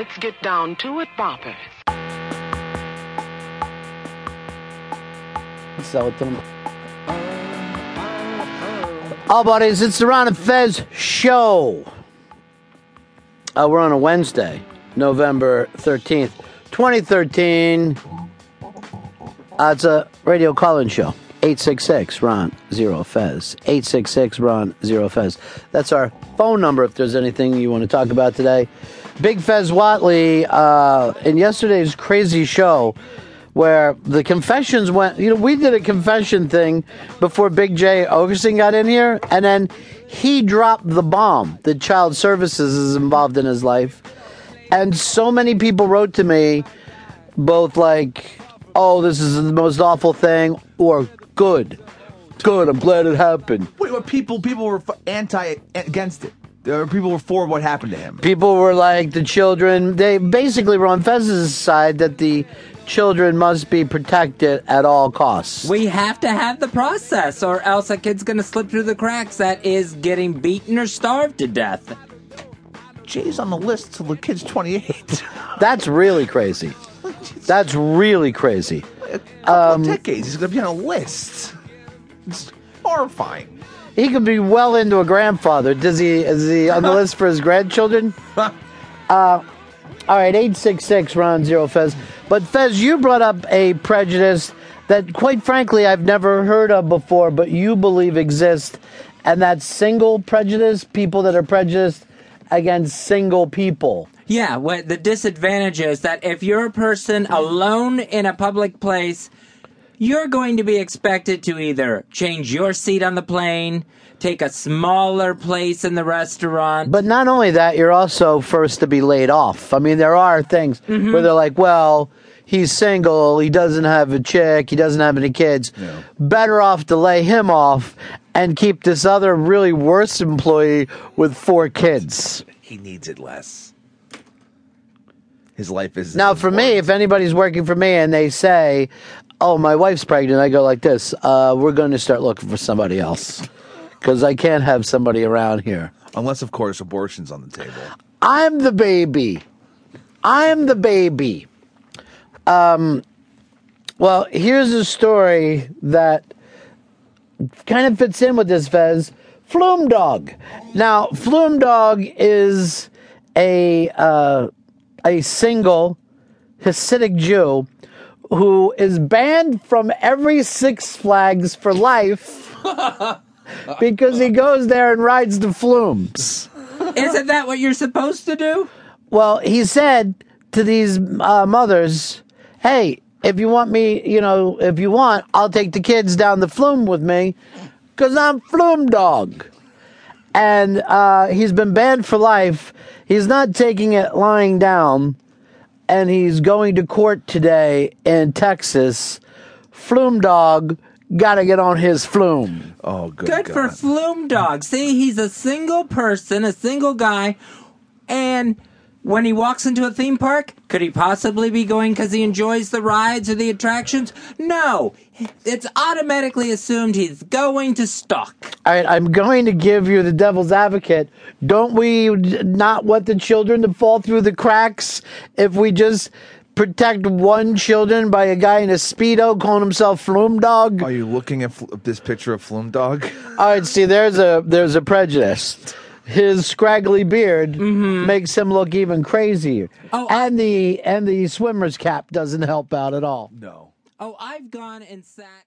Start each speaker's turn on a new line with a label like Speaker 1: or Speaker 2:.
Speaker 1: Let's get down to it, boppers.
Speaker 2: Them. Oh, buddies, it's the Ron and Fez show. Uh, we're on a Wednesday, November 13th, 2013. Uh, it's a radio call-in show. 866 Ron Zero Fez. 866 Ron Zero Fez. That's our phone number if there's anything you want to talk about today. Big Fez Whatley, uh, in yesterday's crazy show, where the confessions went, you know, we did a confession thing before Big Jay Oakerson got in here, and then he dropped the bomb that child services is involved in his life. And so many people wrote to me, both like, oh, this is the most awful thing, or good. Good, I'm glad it happened.
Speaker 3: Wait, what people people were anti against it. There were people were for what happened to him.
Speaker 2: People were like, the children, they basically were on Fez's side that the children must be protected at all costs.
Speaker 4: We have to have the process, or else a kid's gonna slip through the cracks that is getting beaten or starved to death.
Speaker 3: Jay's on the list till the kid's 28.
Speaker 2: That's really crazy. That's really crazy.
Speaker 3: a couple of um, decades, he's going to be on a list. It's horrifying.
Speaker 2: He could be well into a grandfather. Does he? Is he on the list for his grandchildren? Uh, all right, eight six six Ron Zero Fez. But Fez, you brought up a prejudice that, quite frankly, I've never heard of before, but you believe exists, and that's single prejudice. People that are prejudiced against single people.
Speaker 4: Yeah, what the disadvantage is that if you're a person alone in a public place, you're going to be expected to either change your seat on the plane, take a smaller place in the restaurant.
Speaker 2: But not only that, you're also first to be laid off. I mean, there are things mm-hmm. where they're like, well, he's single, he doesn't have a chick, he doesn't have any kids. Better off to lay him off and keep this other really worse employee with four kids.
Speaker 3: He needs it less. His life is
Speaker 2: Now, for me, if anybody's working for me and they say, oh, my wife's pregnant, I go like this, uh, we're going to start looking for somebody else. Because I can't have somebody around here.
Speaker 3: unless of course abortion's on the table.
Speaker 2: I'm the baby. I'm the baby. Um, well, here's a story that kind of fits in with this, Fez. Flume Dog. Now, Flume Dog is a uh, a single Hasidic Jew who is banned from every Six Flags for life because he goes there and rides the flumes.
Speaker 4: Isn't that what you're supposed to do?
Speaker 2: Well, he said to these uh, mothers, "Hey, if you want me, you know, if you want, I'll take the kids down the flume with me, cause I'm flume dog." And uh, he's been banned for life. He's not taking it lying down, and he's going to court today in Texas. Flume dog got to get on his flume.
Speaker 3: Oh, good.
Speaker 4: Good for
Speaker 3: God.
Speaker 4: Flume Dog. See, he's a single person, a single guy, and when he walks into a theme park, could he possibly be going because he enjoys the rides or the attractions? No. It's automatically assumed he's going to stalk.
Speaker 2: All right, I'm going to give you the devil's advocate. Don't we not want the children to fall through the cracks if we just protect one children by a guy in a speedo calling himself Flume Dog?
Speaker 3: Are you looking at fl- this picture of Flume Dog?
Speaker 2: All right, see, there's a there's a prejudice. His scraggly beard mm-hmm. makes him look even crazier,
Speaker 4: Oh, I-
Speaker 2: and the and the swimmer's cap doesn't help out at all.
Speaker 3: No.
Speaker 4: Oh, I've gone and sat.